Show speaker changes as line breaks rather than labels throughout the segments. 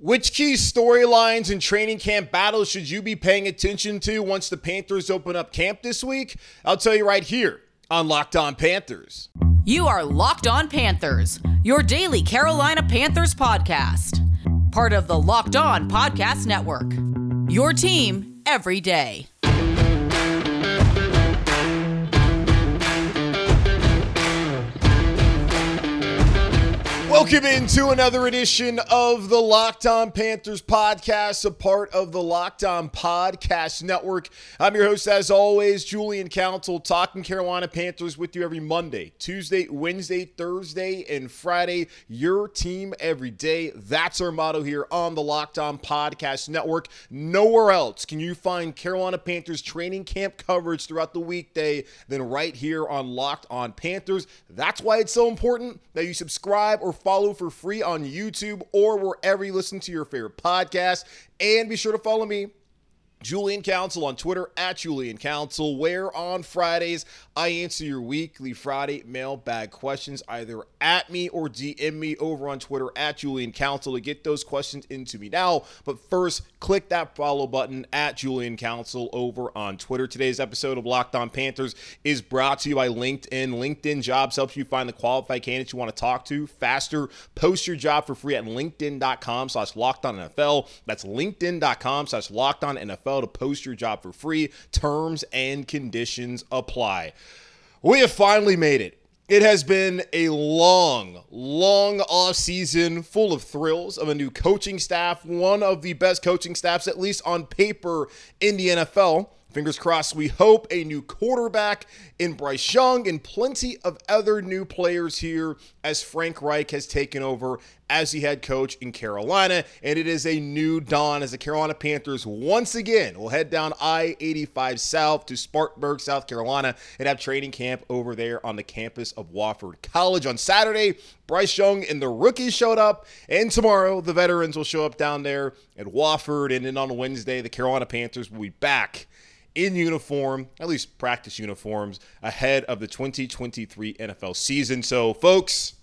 Which key storylines and training camp battles should you be paying attention to once the Panthers open up camp this week? I'll tell you right here on Locked On Panthers.
You are Locked On Panthers, your daily Carolina Panthers podcast. Part of the Locked On Podcast Network. Your team every day.
Welcome into another edition of the Locked On Panthers podcast, a part of the Locked On Podcast Network. I'm your host, as always, Julian Council, talking Carolina Panthers with you every Monday, Tuesday, Wednesday, Thursday, and Friday. Your team every day. That's our motto here on the Locked On Podcast Network. Nowhere else can you find Carolina Panthers training camp coverage throughout the weekday than right here on Locked On Panthers. That's why it's so important that you subscribe or follow for free on YouTube or wherever you listen to your favorite podcast. And be sure to follow me Julian Council on Twitter at Julian Council, where on Fridays I answer your weekly Friday mailbag questions either at me or DM me over on Twitter at Julian Council to get those questions into me now. But first, click that follow button at Julian Council over on Twitter. Today's episode of Locked On Panthers is brought to you by LinkedIn. LinkedIn Jobs helps you find the qualified candidates you want to talk to faster. Post your job for free at LinkedIn.com slash Locked On NFL. That's LinkedIn.com slash Locked On NFL to post your job for free. Terms and conditions apply. We have finally made it. It has been a long, long off season full of thrills of a new coaching staff, one of the best coaching staffs, at least on paper, in the NFL. Fingers crossed, we hope a new quarterback in Bryce Young and plenty of other new players here as Frank Reich has taken over as the head coach in Carolina. And it is a new dawn as the Carolina Panthers once again will head down I 85 South to Spartanburg, South Carolina, and have training camp over there on the campus of Wofford College. On Saturday, Bryce Young and the rookies showed up, and tomorrow the veterans will show up down there at Wofford. And then on Wednesday, the Carolina Panthers will be back in uniform, at least practice uniforms, ahead of the 2023 NFL season. So, folks,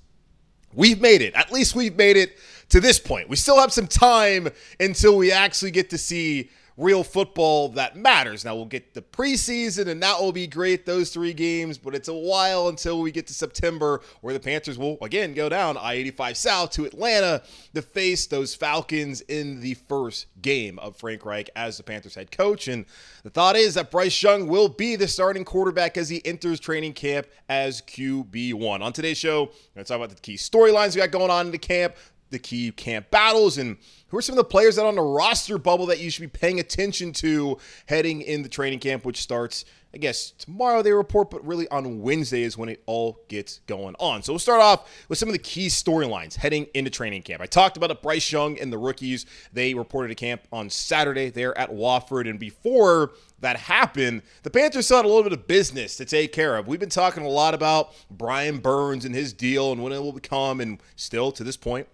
we've made it. At least we've made it to this point. We still have some time until we actually get to see real football that matters. Now we'll get the preseason, and that will be great, those three games, but it's a while until we get to September where the Panthers will again go down I 85 South to Atlanta to face those Falcons in the first game of Frank Reich as the Panthers head coach. And the thought is that Bryce Young will be the starting quarterback as he enters training camp as QB1. On today's show, we're going to talk about the key storylines we got going on in the camp, the key camp battles and who are some of the players that on the roster bubble that you should be paying attention to heading in the training camp, which starts, I guess, tomorrow they report, but really on Wednesday is when it all gets going on. So we'll start off with some of the key storylines heading into training camp. I talked about it, Bryce Young and the rookies. They reported a camp on Saturday there at Wofford. And before that happened, the Panthers still had a little bit of business to take care of. We've been talking a lot about Brian Burns and his deal and when it will become, and still to this point,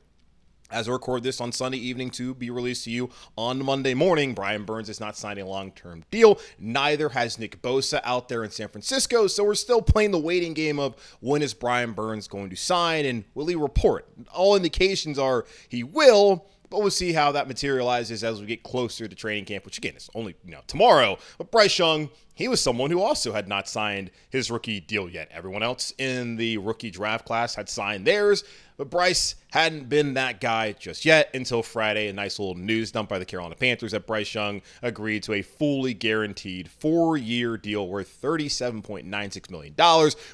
as I record this on Sunday evening to be released to you on Monday morning, Brian Burns is not signing a long term deal. Neither has Nick Bosa out there in San Francisco. So we're still playing the waiting game of when is Brian Burns going to sign and will he report? All indications are he will. But we'll see how that materializes as we get closer to training camp, which again is only you know tomorrow. But Bryce Young, he was someone who also had not signed his rookie deal yet. Everyone else in the rookie draft class had signed theirs, but Bryce hadn't been that guy just yet until Friday. A nice little news dump by the Carolina Panthers that Bryce Young agreed to a fully guaranteed four-year deal worth $37.96 million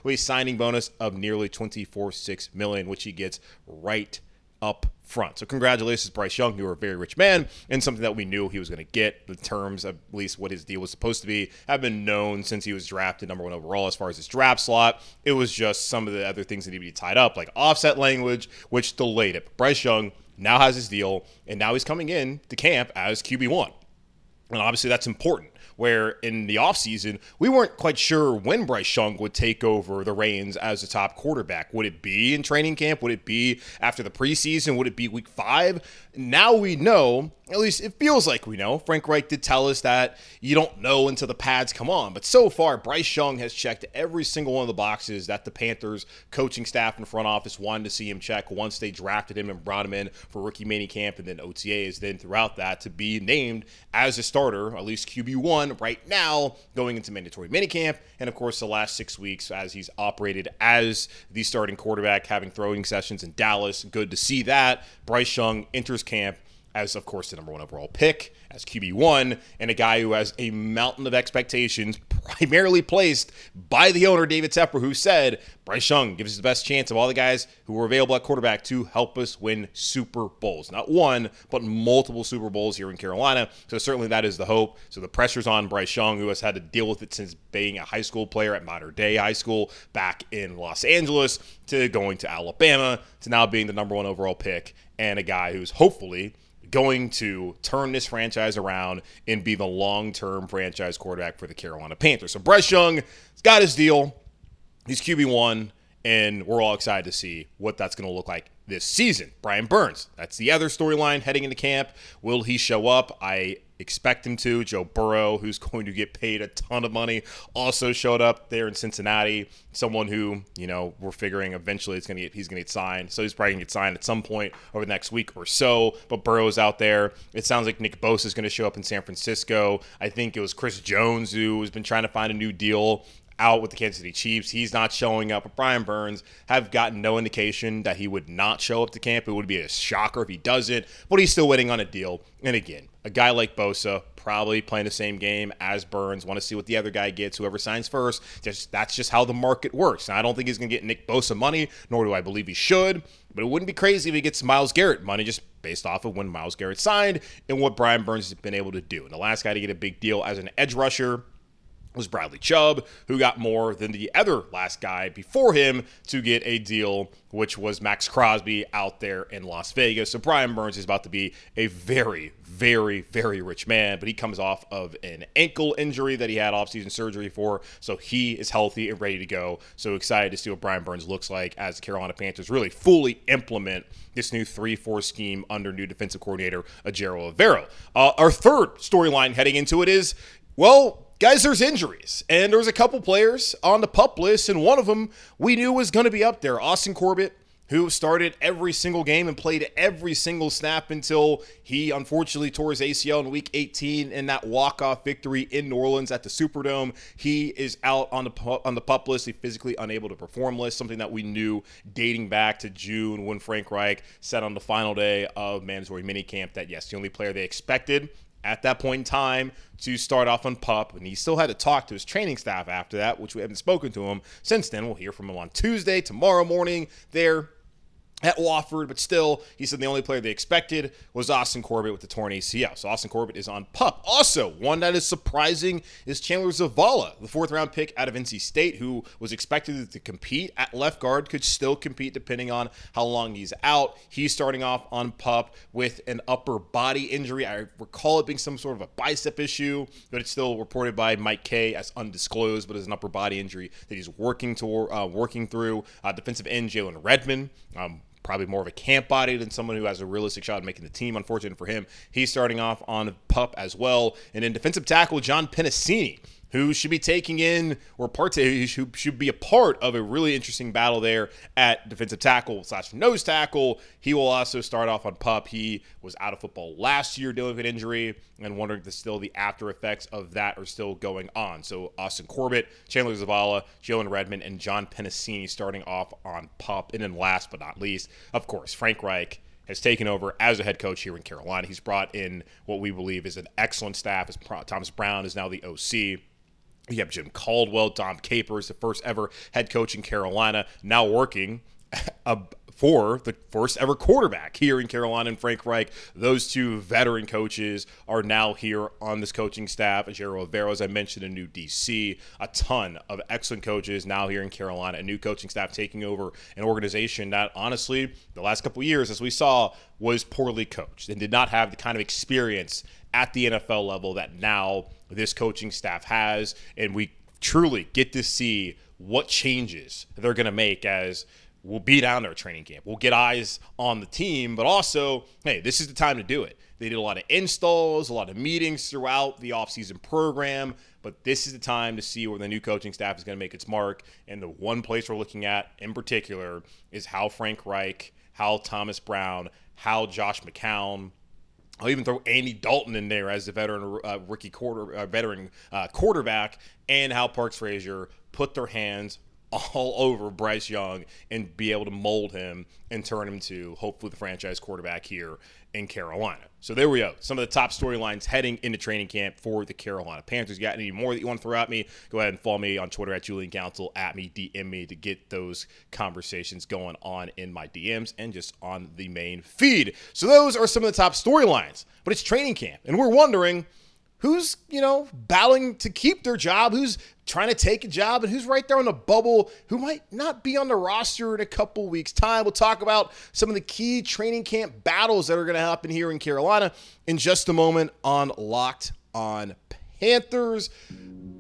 with a signing bonus of nearly $24.6 million, which he gets right up front. So congratulations, Bryce Young. You were a very rich man, and something that we knew he was going to get. The terms at least what his deal was supposed to be have been known since he was drafted number one overall. As far as his draft slot, it was just some of the other things that needed to be tied up, like offset language, which delayed it. But Bryce Young now has his deal, and now he's coming in to camp as QB one. And obviously, that's important where in the offseason, we weren't quite sure when Bryce Young would take over the reins as the top quarterback. Would it be in training camp? Would it be after the preseason? Would it be week five? Now we know at least it feels like we know. Frank Reich did tell us that you don't know until the pads come on. But so far, Bryce Young has checked every single one of the boxes that the Panthers coaching staff and front office wanted to see him check once they drafted him and brought him in for rookie mini camp and then OTAs. Then throughout that to be named as a starter, at least QB1 right now, going into mandatory minicamp. And of course, the last six weeks as he's operated as the starting quarterback, having throwing sessions in Dallas. Good to see that. Bryce Young enters camp as, of course, the number one overall pick, as QB1, and a guy who has a mountain of expectations, primarily placed by the owner, David Tepper, who said Bryce Young gives us the best chance of all the guys who were available at quarterback to help us win Super Bowls. Not one, but multiple Super Bowls here in Carolina. So certainly that is the hope. So the pressure's on Bryce Young, who has had to deal with it since being a high school player at Mater Dei High School back in Los Angeles to going to Alabama to now being the number one overall pick and a guy who's hopefully going to turn this franchise around and be the long term franchise quarterback for the Carolina Panthers. So Bryce Young has got his deal. He's QB1, and we're all excited to see what that's going to look like this season. Brian Burns, that's the other storyline heading into camp. Will he show up? I expect him to. Joe Burrow, who's going to get paid a ton of money, also showed up there in Cincinnati. Someone who, you know, we're figuring eventually it's to get he's to get signed. So he's probably to get signed at some point over the next week or so. But Burrow's out there. It sounds like Nick Bosa is to show up in San Francisco. I think it was Chris Jones who has been trying to find a new deal out with the Kansas City Chiefs. He's not showing up. Brian Burns have gotten no indication that he would not show up to camp. It would be a shocker if he doesn't, but he's still waiting on a deal. And again, a guy like Bosa probably playing the same game as Burns. Want to see what the other guy gets, whoever signs first. Just that's just how the market works. I don't think he's going to get Nick Bosa money, nor do I believe he should. But it wouldn't be crazy if he gets Myles Garrett money just based off of when Myles Garrett signed and what Brian Burns has been able to do. And the last guy to get a big deal as an edge rusher was Bradley Chubb, who got more than the other last guy before him to get a deal, which was Maxx Crosby out there in Las Vegas. So Brian Burns is about to be a very, very, very rich man, but he comes off of an ankle injury that he had offseason surgery for. So he is healthy and ready to go. So excited to see what Brian Burns looks like as the Carolina Panthers really fully implement this new 3 4 scheme under new defensive coordinator, Ejiro Evero. Uh, our third storyline heading into it is well, guys, there's injuries, and there was a couple players on the pup list, and one of them we knew was going to be up there. Austin Corbett, who started every single game and played every single snap until he unfortunately tore his ACL in Week 18 in that walk-off victory in New Orleans at the Superdome. He is out on the on the pup list. He's physically unable to perform list, something that we knew dating back to June when Frank Reich said on the final day of mandatory minicamp that yes, the only player they expected at that point in time to start off on pup and he still had to talk to his training staff after that which we haven't spoken to him since then. We'll hear from him on tuesday tomorrow morning there at Wofford, but still, he said the only player they expected was Austin Corbett with the torn ACL. So Austin Corbett is on pup. Also, one that is surprising is Chandler Zavala, the fourth round pick out of NC State, who was expected to compete at left guard, could still compete depending on how long he's out. He's starting off on pup with an upper body injury. I recall it being some sort of a bicep issue, but it's still reported by Mike Kaye as undisclosed, but as an upper body injury that he's working to uh, working through. Uh, defensive end Jalen Redmond. Um, probably more of a camp body than someone who has a realistic shot at making the team. Unfortunate for him, he's starting off on pup as well. And then defensive tackle John Penisini who should be taking in or part who should be a part of a really interesting battle there at defensive tackle slash nose tackle. He will also start off on pup. He was out of football last year dealing with an injury and wondering if still the after effects of that are still going on. So Austin Corbett, Chandler Zavala, Jalen Redmond, and John Penisini starting off on pup. And then last but not least, of course, Frank Reich has taken over as a head coach here in Carolina. He's brought in what we believe is an excellent staff. As Thomas Brown is now the OC. You have Jim Caldwell, Dom Capers, the first ever head coach in Carolina, now working for the first ever quarterback here in Carolina and Frank Reich. Those two veteran coaches are now here on this coaching staff. Ejiro Evero, as I mentioned, a new DC, a ton of excellent coaches now here in Carolina, a new coaching staff taking over an organization that honestly, the last couple years, as we saw, was poorly coached and did not have the kind of experience at the NFL level that now this coaching staff has. And we truly get to see what changes they're going to make as we'll be down there training camp. We'll get eyes on the team, but also, hey, this is the time to do it. They did a lot of installs, a lot of meetings throughout the offseason program, but this is the time to see where the new coaching staff is going to make its mark. And the one place we're looking at in particular is how Frank Reich, how Thomas Brown, how Josh McCown, I'll even throw Andy Dalton in there as the veteran uh, rookie quarter uh, veteran uh, quarterback, and how Parks Frazier put their hands all over Bryce Young and be able to mold him and turn him to hopefully the franchise quarterback here in Carolina. So there we go. Some of the top storylines heading into training camp for the Carolina Panthers. You got any more that you want to throw at me? Go ahead and follow me on Twitter at Julian Council, at me, DM me to get those conversations going on in my DMs and just on the main feed. So those are some of the top storylines. But it's training camp, and we're wondering – who's, you know, battling to keep their job, who's trying to take a job, and who's right there on the bubble, who might not be on the roster in a couple weeks' time. We'll talk about some of the key training camp battles that are going to happen here in Carolina in just a moment on Locked on Panthers.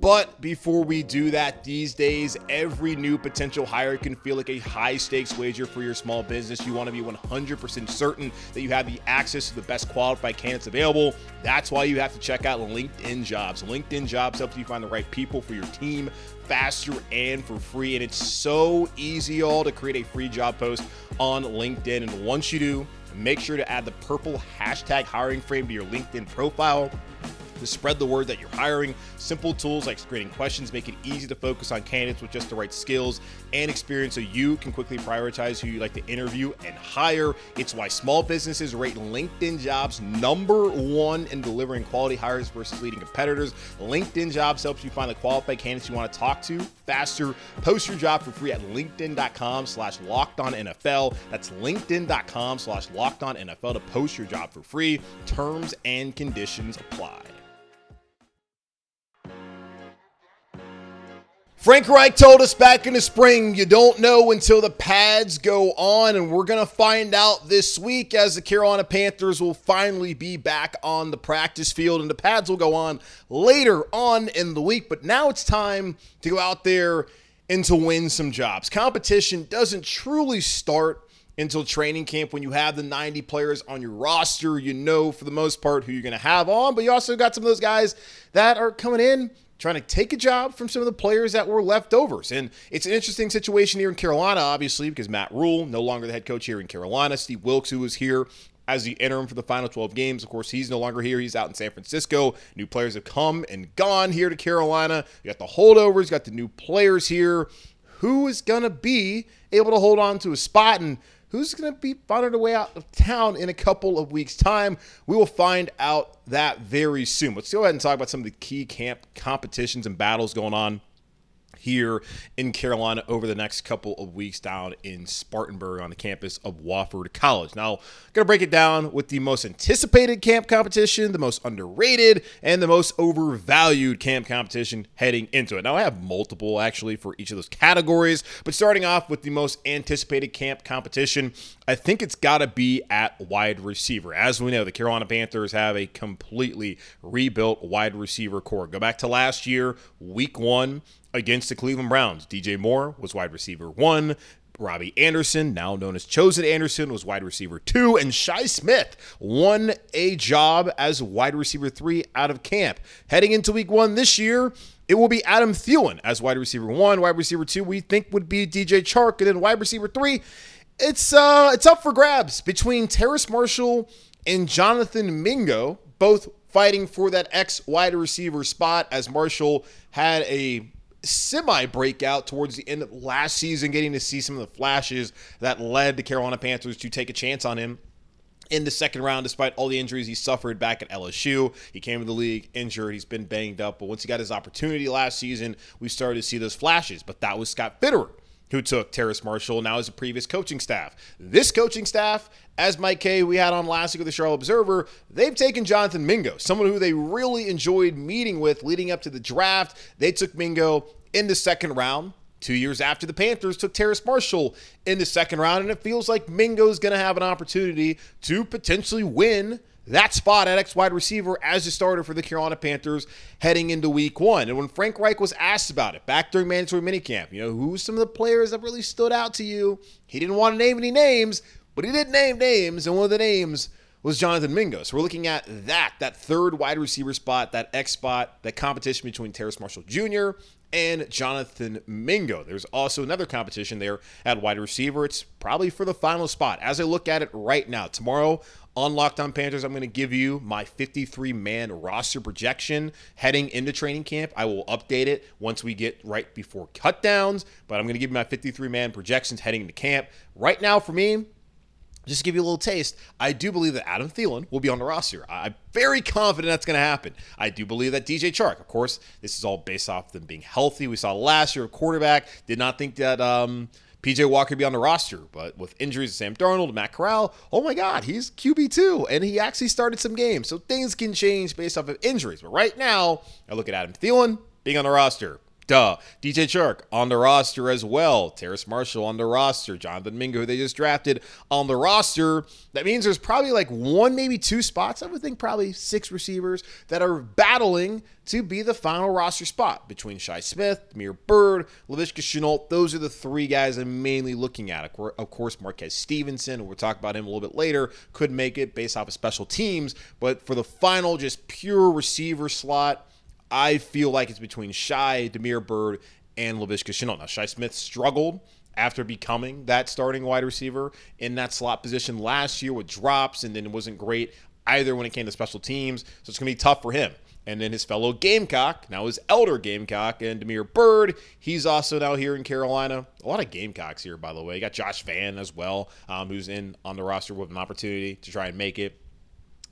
But before we do that, these days, every new potential hire can feel like a high stakes wager for your small business. You want to be 100% certain that you have the access to the best qualified candidates available. That's why you have to check out LinkedIn Jobs. LinkedIn Jobs helps you find the right people for your team faster and for free. And it's so easy, all to create a free job post on LinkedIn. And once you do, make sure to add the purple hashtag hiring frame to your LinkedIn profile to spread the word that you're hiring. Simple tools like screening questions make it easy to focus on candidates with just the right skills and experience so you can quickly prioritize who you like to interview and hire. It's why small businesses rate LinkedIn jobs number one in delivering quality hires versus leading competitors. LinkedIn jobs helps you find the qualified candidates you want to talk to faster. Post your job for free at linkedin.com slash locked on NFL. That's linkedin.com slash locked on NFL to post your job for free. Terms and conditions apply. Frank Reich told us back in the spring, you don't know until the pads go on, and we're going to find out this week as the Carolina Panthers will finally be back on the practice field, and the pads will go on later on in the week. But now it's time to go out there and to win some jobs. Competition doesn't truly start until training camp when you have the 90 players on your roster. You know, for the most part, who you're going to have on, but you also got some of those guys that are coming in trying to take a job from some of the players that were leftovers. And it's an interesting situation here in Carolina, obviously, because Matt Rhule, no longer the head coach here in Carolina. Steve Wilks, who was here as the interim for the final 12 games. Of course, he's no longer here. He's out in San Francisco. New players have come and gone here to Carolina. You got the holdovers, you got the new players here. Who is going to be able to hold on to a spot? And who's going to be finding their way out of town in a couple of weeks' time. We will find out that very soon. Let's go ahead and talk about some of the key camp competitions and battles going on here in Carolina over the next couple of weeks down in Spartanburg on the campus of Wofford College. Now, going to break it down with the most anticipated camp competition, the most underrated, and the most overvalued camp competition heading into it. Now, I have multiple actually for each of those categories, but starting off with the most anticipated camp competition, I think it's got to be at wide receiver. As we know, the Carolina Panthers have a completely rebuilt wide receiver corps. Go back to last year, week one, against the Cleveland Browns. DJ Moore was wide receiver one. Robbie Anderson, now known as Chosen Anderson, was wide receiver two, and Shi Smith won a job as wide receiver three out of camp. Heading into week one this year, it will be Adam Thielen as wide receiver one. Wide receiver two, we think would be DJ Chark, and then wide receiver three, it's uh it's up for grabs between Terrace Marshall and Jonathan Mingo, both fighting for that X wide receiver spot as Marshall had a semi breakout towards the end of last season, getting to see some of the flashes that led the Carolina Panthers to take a chance on him in the second round, despite all the injuries he suffered back at LSU. He came to the league injured. He's been banged up. But once he got his opportunity last season, we started to see those flashes. But that was Scott Fitterer who took Terrace Marshall, now as a previous coaching staff. This coaching staff, as Mike Kaye we had on last week with the Charlotte Observer, they've taken Jonathan Mingo, someone who they really enjoyed meeting with leading up to the draft. They took Mingo in the second round two years after the Panthers took Terrace Marshall in the second round, and it feels like Mingo's going to have an opportunity to potentially win that spot at X wide receiver as a starter for the Carolina Panthers heading into week one. And when Frank Reich was asked about it back during mandatory minicamp, you know, who's some of the players that really stood out to you? He didn't want to name any names, but he did name names, and one of the names was Jonathan Mingo. So we're looking at that, that third wide receiver spot, that X spot, that competition between Terrace Marshall Jr. and Jonathan Mingo. There's also another competition there at wide receiver. It's probably for the final spot. As I look at it right now, tomorrow on Locked On Panthers, I'm going to give you my 53 man roster projection heading into training camp. I will update it once we get right before cutdowns, but I'm going to give you my 53 man projections heading into camp. Right now, for me, just to give you a little taste, I do believe that Adam Thielen will be on the roster. I'm very confident that's going to happen. I do believe that DJ Chark, of course, this is all based off them being healthy. We saw last year a quarterback did not think that um, PJ Walker be on the roster, but with injuries to Sam Darnold, Matt Corral, oh my God, he's QB two, and he actually started some games. So things can change based off of injuries. But right now, I look at Adam Thielen being on the roster. Duh. DJ Chark on the roster as well. Terrace Marshall on the roster. Jonathan Mingo, who they just drafted, on the roster. That means there's probably like one, maybe two spots. I would think probably six receivers that are battling to be the final roster spot between Shi Smith, Damiere Byrd, Laviska Shenault. Those are the three guys I'm mainly looking at. Of course, Marquez Stevenson, we'll talk about him a little bit later, could make it based off of special teams. But for the final, just pure receiver slot, I feel like it's between Shi, Damiere Byrd, and Laviska Shenault. Now, Shi Smith struggled after becoming that starting wide receiver in that slot position last year with drops, and then it wasn't great either when it came to special teams. So it's going to be tough for him. And then his fellow Gamecock, now his elder Gamecock, and Damiere Byrd, he's also now here in Carolina. A lot of Gamecocks here, by the way. You got Josh Vann as well, um, who's in on the roster with an opportunity to try and make it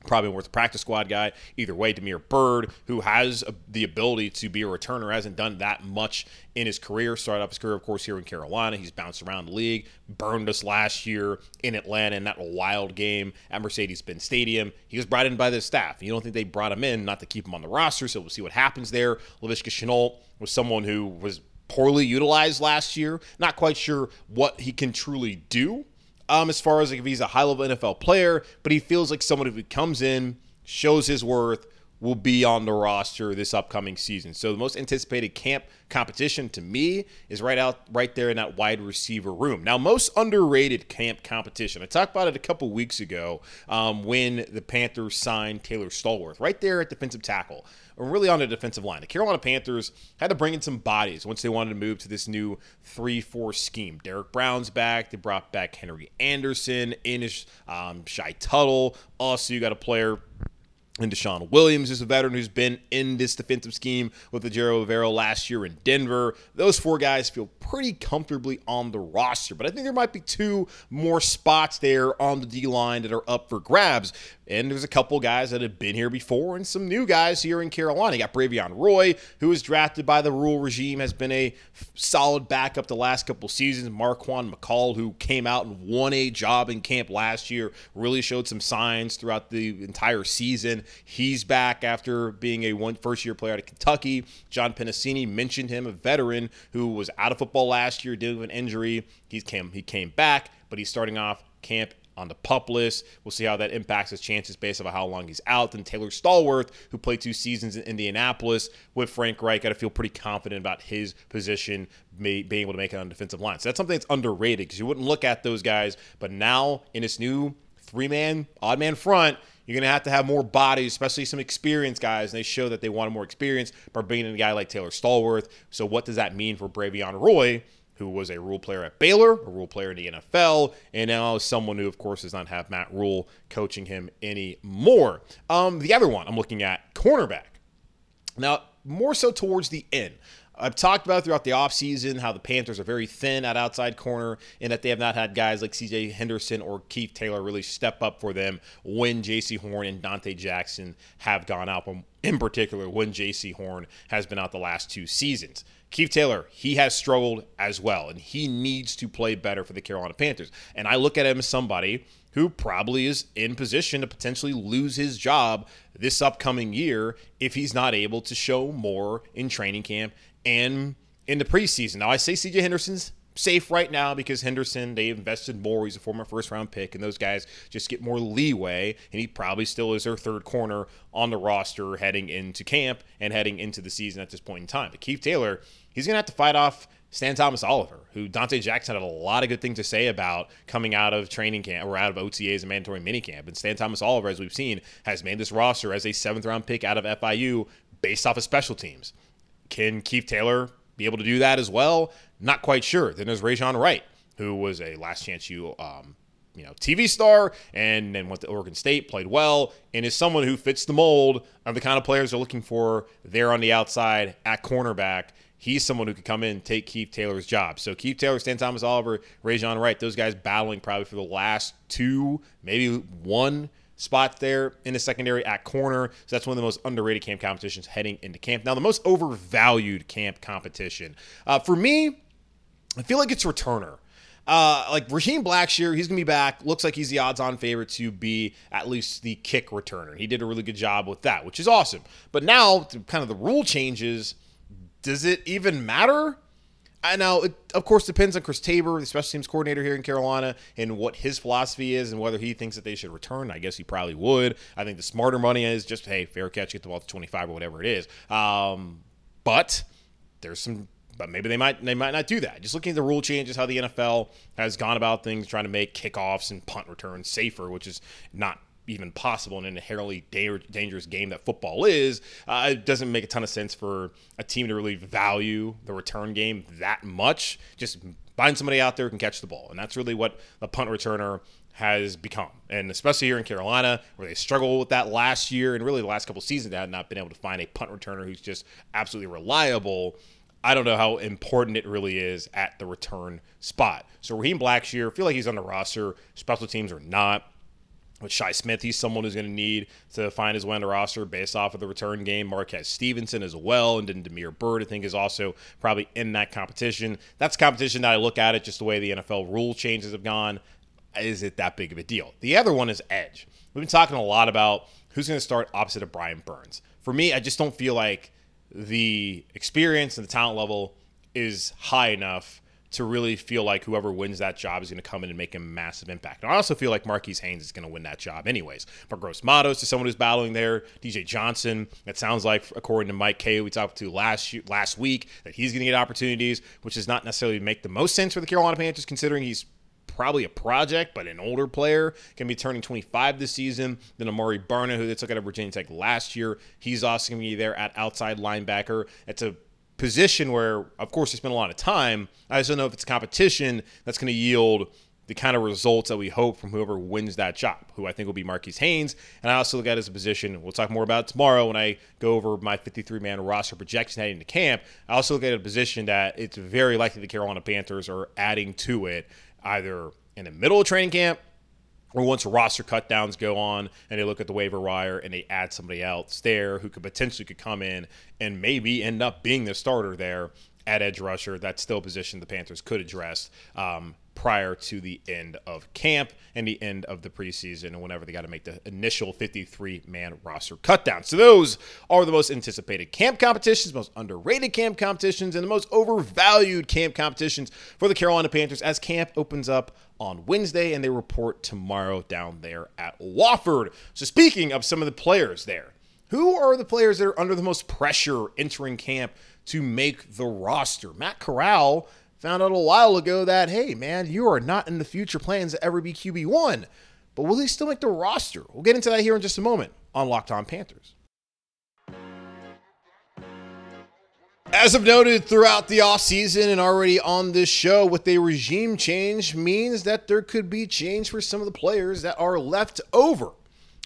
probably worth a practice squad guy. Either way, Damiere Byrd, who has the ability to be a returner, hasn't done that much in his career. Started off his career, of course, here in Carolina. He's bounced around the league, burned us last year in Atlanta in that wild game at Mercedes-Benz Stadium. He was brought in by the staff. You don't think they brought him in not to keep him on the roster, so we'll see what happens there. Laviska Shenault was someone who was poorly utilized last year. Not quite sure what he can truly do um, as far as like if he's a high level NFL player, but he feels like someone who comes in, shows his worth, will be on the roster this upcoming season. So the most anticipated camp competition to me is right out right there in that wide receiver room. Now, most underrated camp competition. I talked about it a couple weeks ago um, when the Panthers signed Taylor Stallworth right there at defensive tackle, or really on the defensive line. The Carolina Panthers had to bring in some bodies once they wanted to move to this new three-four scheme. Derrick Brown's back. They brought back Henry Anderson, Inish, um, Shy Tuttle. Also, you got a player and DeShawn Williams is a veteran who's been in this defensive scheme with the Ejiro Evero last year in Denver. Those four guys feel pretty comfortably on the roster, but I think there might be two more spots there on the D line that are up for grabs. And there's a couple guys that have been here before and some new guys here in Carolina. You got Bravvion Roy, who was drafted by the Rhule regime, has been a solid backup the last couple seasons. Marquan McCall, who came out and won a job in camp last year, really showed some signs throughout the entire season. He's back after being a one first year player out of Kentucky. John Penisini mentioned him, a veteran who was out of football last year, dealing with an injury. He came he came back, but he's starting off camp on the pup list. We'll see how that impacts his chances based on how long he's out. Then Taylor Stallworth, who played two seasons in Indianapolis with Frank Reich, got to feel pretty confident about his position may, being able to make it on the defensive line. So that's something that's underrated because you wouldn't look at those guys. But now in this new three man, odd man front, you're going to have to have more bodies, especially some experienced guys. And they show that they wanted more experience by bringing in a guy like Taylor Stallworth. So, what does that mean for Bravvion Roy? Who was a Rhule player at Baylor, a Rhule player in the NFL, and now someone who, of course, does not have Matt Rhule coaching him anymore. Um, the other one I'm looking at, cornerback. Now, more so towards the end. I've talked about throughout the offseason how the Panthers are very thin at outside corner and that they have not had guys like CJ Henderson or Keith Taylor really step up for them when Jaycee Horn and Donte Jackson have gone out, in particular when Jaycee Horn has been out the last two seasons. Keith Taylor, he has struggled as well, and he needs to play better for the Carolina Panthers. And I look at him as somebody who probably is in position to potentially lose his job this upcoming year if he's not able to show more in training camp and in the preseason. Now, I say CJ Henderson's safe right now because Henderson, they invested more. He's a former first round pick, and those guys just get more leeway. And he probably still is their third corner on the roster heading into camp and heading into the season at this point in time. But Keith Taylor, he's going to have to fight off Stan Thomas Oliver, who Donte Jackson had a lot of good things to say about coming out of training camp or out of OTAs and mandatory minicamp. And Stan Thomas Oliver, as we've seen, has made this roster as a seventh round pick out of FIU based off of special teams. Can Keith Taylor be able to do that as well? Not quite sure. Then there's Rejzohn Wright, who was a last chance you um, you know, TV star, and then went to Oregon State, played well, and is someone who fits the mold of the kind of players they're looking for there on the outside at cornerback. He's someone who could come in and take Keith Taylor's job. So Keith Taylor, Stan Thomas Oliver, Rejzohn Wright, those guys battling probably for the last two, maybe one spot there in the secondary at corner. So that's one of the most underrated camp competitions heading into camp. Now, the most overvalued camp competition uh, for me, I feel like it's returner. Uh, like Raheem Blackshear, he's gonna be back. Looks like he's the odds-on favorite to be at least the kick returner. He did a really good job with that, which is awesome. But now, kind of the rule changes. Does it even matter? I know it, of course, depends on Chris Tabor, the special teams coordinator here in Carolina, and what his philosophy is and whether he thinks that they should return. I guess he probably would. I think the smarter money is just, hey, fair catch, get the ball to 25 or whatever it is. Um, but there's some but maybe they might they might not do that. Just looking at the rule changes, how the NFL has gone about things, trying to make kickoffs and punt returns safer, which is not even possible in an inherently dangerous game that football is, uh, it doesn't make a ton of sense for a team to really value the return game that much. Just find somebody out there who can catch the ball. And that's really what the punt returner has become. And especially here in Carolina, where they struggled with that last year and really the last couple seasons, they had not been able to find a punt returner who's just absolutely reliable. I don't know how important it really is at the return spot. So Raheem Blackshear, feel like he's on the roster. Special teams or not with Shi Smith, he's someone who's going to need to find his way on the roster based off of the return game. Marquez Stevenson as well, and then Damiere Byrd, I think, is also probably in that competition. That's competition that I look at it just the way the NFL rule changes have gone. Is it that big of a deal? The other one is Edge. We've been talking a lot about who's going to start opposite of Brian Burns. For me, I just don't feel like the experience and the talent level is high enough to really feel like whoever wins that job is going to come in and make a massive impact. And I also feel like Marquis Haynes is going to win that job anyways. But Gross Matos is someone who's battling there. DJ Johnson, it sounds like, according to Mike Kaye, we talked to last last week, that he's going to get opportunities, which does not necessarily make the most sense for the Carolina Panthers, considering he's probably a project, but an older player. can be turning 25 this season. Then Amare Barno, who they took out of Virginia Tech last year, he's also going to be there at outside linebacker. It's a position where, of course, they spend a lot of time. I just don't know if it's competition that's going to yield the kind of results that we hope from whoever wins that job, who I think will be Marquis Haynes. And I also look at as a position, we'll talk more about tomorrow when I go over my 53 man roster projection heading to camp. I also look at a position that it's very likely the Carolina Panthers are adding to it either in the middle of training camp or once roster cutdowns go on and they look at the waiver wire and they add somebody else there who could potentially could come in and maybe end up being the starter there at edge rusher. That's still a position the Panthers could address. Um, prior to the end of camp and the end of the preseason and whenever they got to make the initial 53 man roster cutdown. So those are the most anticipated camp competitions, most underrated camp competitions, and the most overvalued camp competitions for the Carolina Panthers as camp opens up on Wednesday and they report tomorrow down there at Wofford. So speaking of some of the players there, who are the players that are under the most pressure entering camp to make the roster? Matt Corral Found out a while ago that, hey, man, you are not in the future plans to ever be QB1. But will he still make the roster? We'll get into that here in just a moment on Locked On Panthers. As I've noted throughout the offseason and already on this show, with a regime change means that there could be change for some of the players that are left over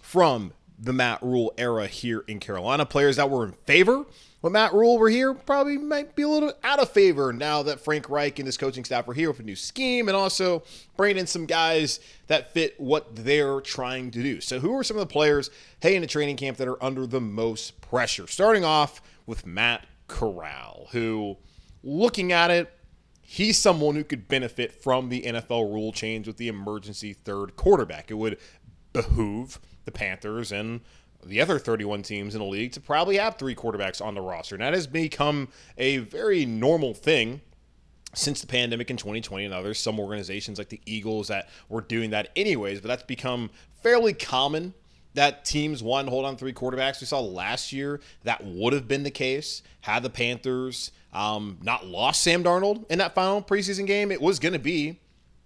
from the Matt Rhule era here in Carolina. Players that were in favor but Matt Rhule were here probably might be a little out of favor now that Frank Reich and his coaching staff are here with a new scheme and also bringing in some guys that fit what they're trying to do. So, who are some of the players heading to training camp that are under the most pressure? Starting off with Matt Corral, who, looking at it, he's someone who could benefit from the NFL rule change with the emergency third quarterback. It would behoove the Panthers and the other 31 teams in the league to probably have three quarterbacks on the roster. And that has become a very normal thing since the pandemic in 2020 and others. Some organizations like the Eagles that were doing that anyways, but that's become fairly common that teams one hold on three quarterbacks. We saw last year that would have been the case had the Panthers um, not lost Sam Darnold in that final preseason game. It was going to be,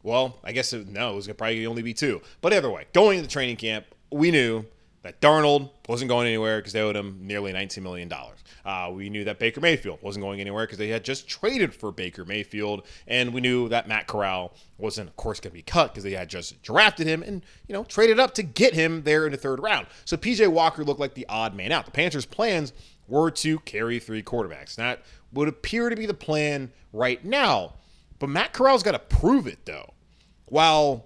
well, I guess it, no, it was going to probably only be two. But either way, going into training camp, we knew that Darnold wasn't going anywhere because they owed him nearly $19 million. Uh, we knew that Baker Mayfield wasn't going anywhere because they had just traded for Baker Mayfield. And we knew that Matt Corral wasn't, of course, going to be cut because they had just drafted him and, you know, traded up to get him there in the third round. So PJ Walker looked like the odd man out. The Panthers' plans were to carry three quarterbacks. That would appear to be the plan right now. But Matt Corral's got to prove it, though. While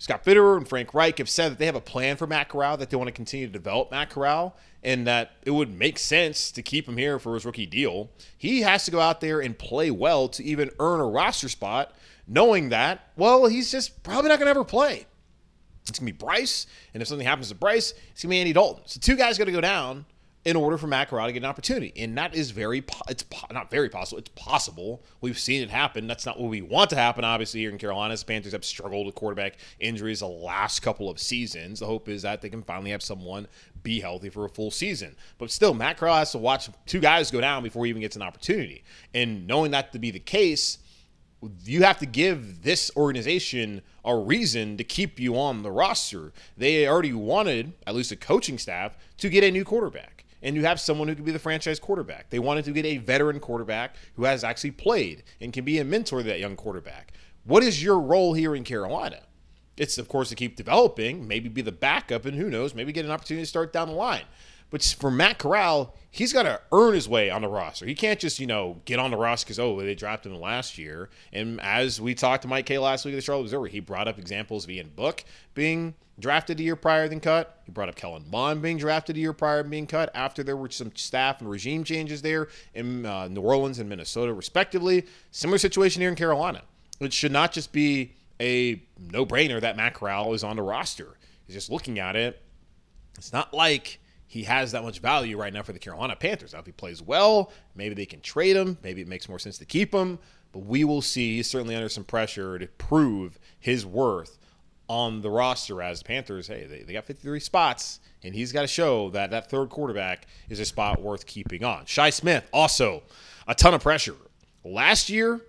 Scott Fitterer and Frank Reich have said that they have a plan for Matt Corral, that they want to continue to develop Matt Corral, and that it would make sense to keep him here for his rookie deal. He has to go out there and play well to even earn a roster spot, knowing that, well, he's just probably not going to ever play. It's going to be Bryce, and if something happens to Bryce, it's going to be Andy Dalton. So two guys got to go down in order for Matt Corral to get an opportunity. And that is very, it's not very possible. It's possible. We've seen it happen. That's not what we want to happen, obviously, here in Carolina. The Panthers have struggled with quarterback injuries the last couple of seasons. The hope is that they can finally have someone be healthy for a full season. But still, Matt Corral has to watch two guys go down before he even gets an opportunity. And knowing that to be the case, you have to give this organization a reason to keep you on the roster. They already wanted, at least the coaching staff, to get a new quarterback and you have someone who could be the franchise quarterback. They wanted to get a veteran quarterback who has actually played and can be a mentor to that young quarterback. What is your role here in Carolina? It's, of course, to keep developing, maybe be the backup, and who knows, maybe get an opportunity to start down the line. But for Matt Corral, he's got to earn his way on the roster. He can't just, you know, get on the roster because, oh, they drafted him last year. And as we talked to Mike Kaye last week at the Charlotte Observer, he brought up examples of Ian Book being drafted a year prior than cut. He brought up Kellen Mond being drafted a year prior than being cut after there were some staff and regime changes there in uh, New Orleans and Minnesota, respectively. Similar situation here in Carolina. It should not just be a no brainer that Matt Corral is on the roster. He's just looking at it. It's not like he has that much value right now for the Carolina Panthers. Now, if he plays well, maybe they can trade him. Maybe it makes more sense to keep him. But we will see. He's certainly under some pressure to prove his worth on the roster as the Panthers. Hey, they, they got 53 spots, and he's got to show that that third quarterback is a spot worth keeping on. Shi Smith, also a ton of pressure. Last year,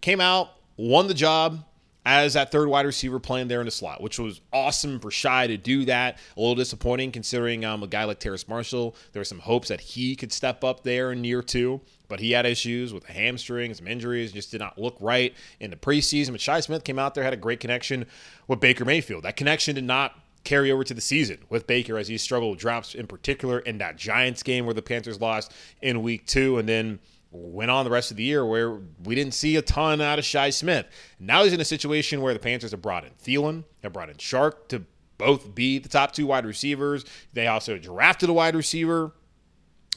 came out, won the job, as that third wide receiver playing there in the slot, which was awesome for Shi to do that. A little disappointing considering um, a guy like Terrace Marshall. There were some hopes that he could step up there in year two, but he had issues with a hamstring, some injuries, just did not look right in the preseason. But Shi Smith came out there, had a great connection with Baker Mayfield. That connection did not carry over to the season with Baker as he struggled with drops in particular in that Giants game where the Panthers lost in week two. And then went on the rest of the year where we didn't see a ton out of Shi Smith. Now he's in a situation where the Panthers have brought in Thielen, have brought in Chark to both be the top two wide receivers. They also drafted a wide receiver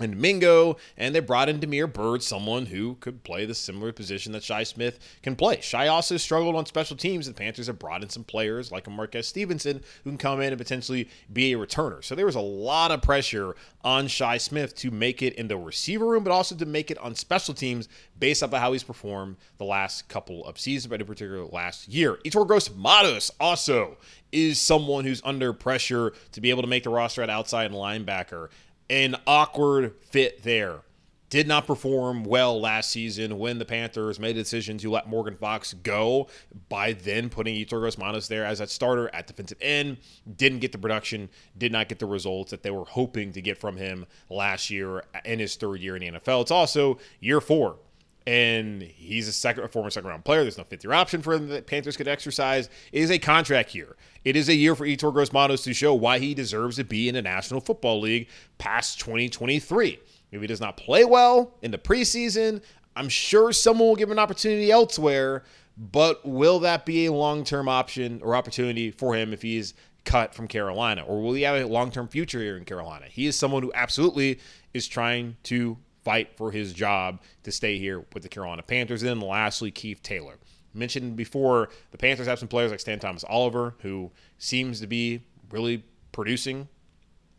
and Mingo, and they brought in Damiere Byrd, someone who could play the similar position that Shi Smith can play. Shi also struggled on special teams. The Panthers have brought in some players like a Marquez Stevenson who can come in and potentially be a returner. So there was a lot of pressure on Shi Smith to make it in the receiver room, but also to make it on special teams based off of how he's performed the last couple of seasons, but in particular last year. Yetur Gross-Matos also is someone who's under pressure to be able to make the roster at outside linebacker an awkward fit there. Did not perform well last season when the Panthers made a decision to let Morgan Fox go by then putting Yetur Gross-Matos there as that starter at defensive end. Didn't get the production, did not get the results that they were hoping to get from him last year in his third year in the NFL. It's also year four and he's a second a former second round player. There's no fifth year option for him that Panthers could exercise. It is a contract year. It is a year for Yetur Gross-Matos to show why he deserves to be in the National Football League past 2023. If he does not play well in the preseason, I'm sure someone will give him an opportunity elsewhere. But will that be a long term option or opportunity for him if he's cut from Carolina? Or will he have a long term future here in Carolina? He is someone who absolutely is trying to fight for his job to stay here with the Carolina Panthers. And then lastly, Keith Taylor. Mentioned before, the Panthers have some players like Stan Thomas Oliver, who seems to be really producing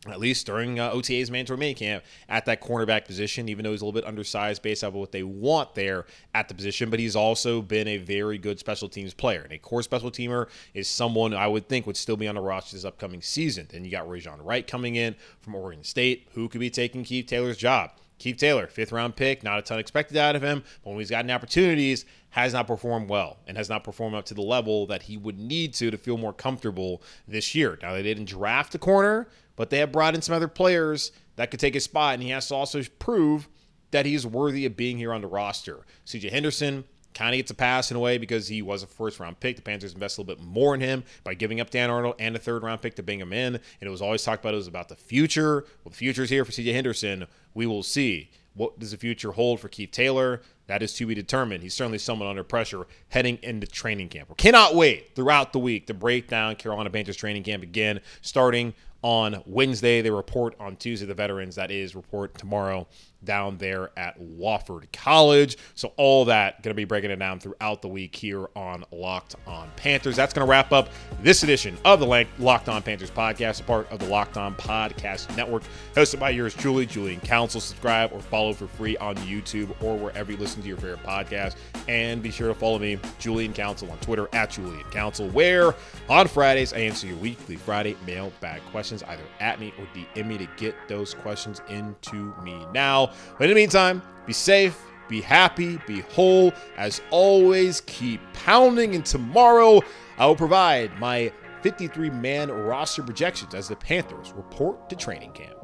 at least during uh, OTA's mandatory mini camp at that cornerback position, even though he's a little bit undersized based off of what they want there at the position. But he's also been a very good special teams player. And a core special teamer is someone I would think would still be on the roster this upcoming season. Then you got Rejzohn Wright coming in from Oregon State, who could be taking Keith Taylor's job. Keith Taylor, fifth round pick, not a ton expected out of him, but when he's gotten opportunities, has not performed well and has not performed up to the level that he would need to to feel more comfortable this year. Now, they didn't draft a corner, but they have brought in some other players that could take his spot, and he has to also prove that he's worthy of being here on the roster. CJ Henderson, kind of gets a pass in a way because he was a first round pick. The Panthers invest a little bit more in him by giving up Dan Arnold and a third round pick to bring him in. And it was always talked about it was about the future. Well, the future is here for CJ Henderson. We will see. What does the future hold for Keith Taylor? That is to be determined. He's certainly someone under pressure heading into training camp. We cannot wait throughout the week to break down Carolina Panthers training camp again, starting on Wednesday. They report on Tuesday, the veterans. That is, report tomorrow down there at Wofford College. So all that going to be breaking it down throughout the week here on Locked On Panthers. That's going to wrap up this edition of the Locked On Panthers podcast, a part of the Locked On Podcast Network, hosted by yours truly, Julian Council. Subscribe or follow for free on YouTube or wherever you listen to your favorite podcast. And be sure to follow me, Julian Council, on Twitter at Julian Council, where on Fridays I answer your weekly Friday mailbag questions either at me or DM me to get those questions into me now. But in the meantime, be safe, be happy, be whole. As always, keep pounding. And tomorrow, I will provide my 53 man roster projections as the Panthers report to training camp.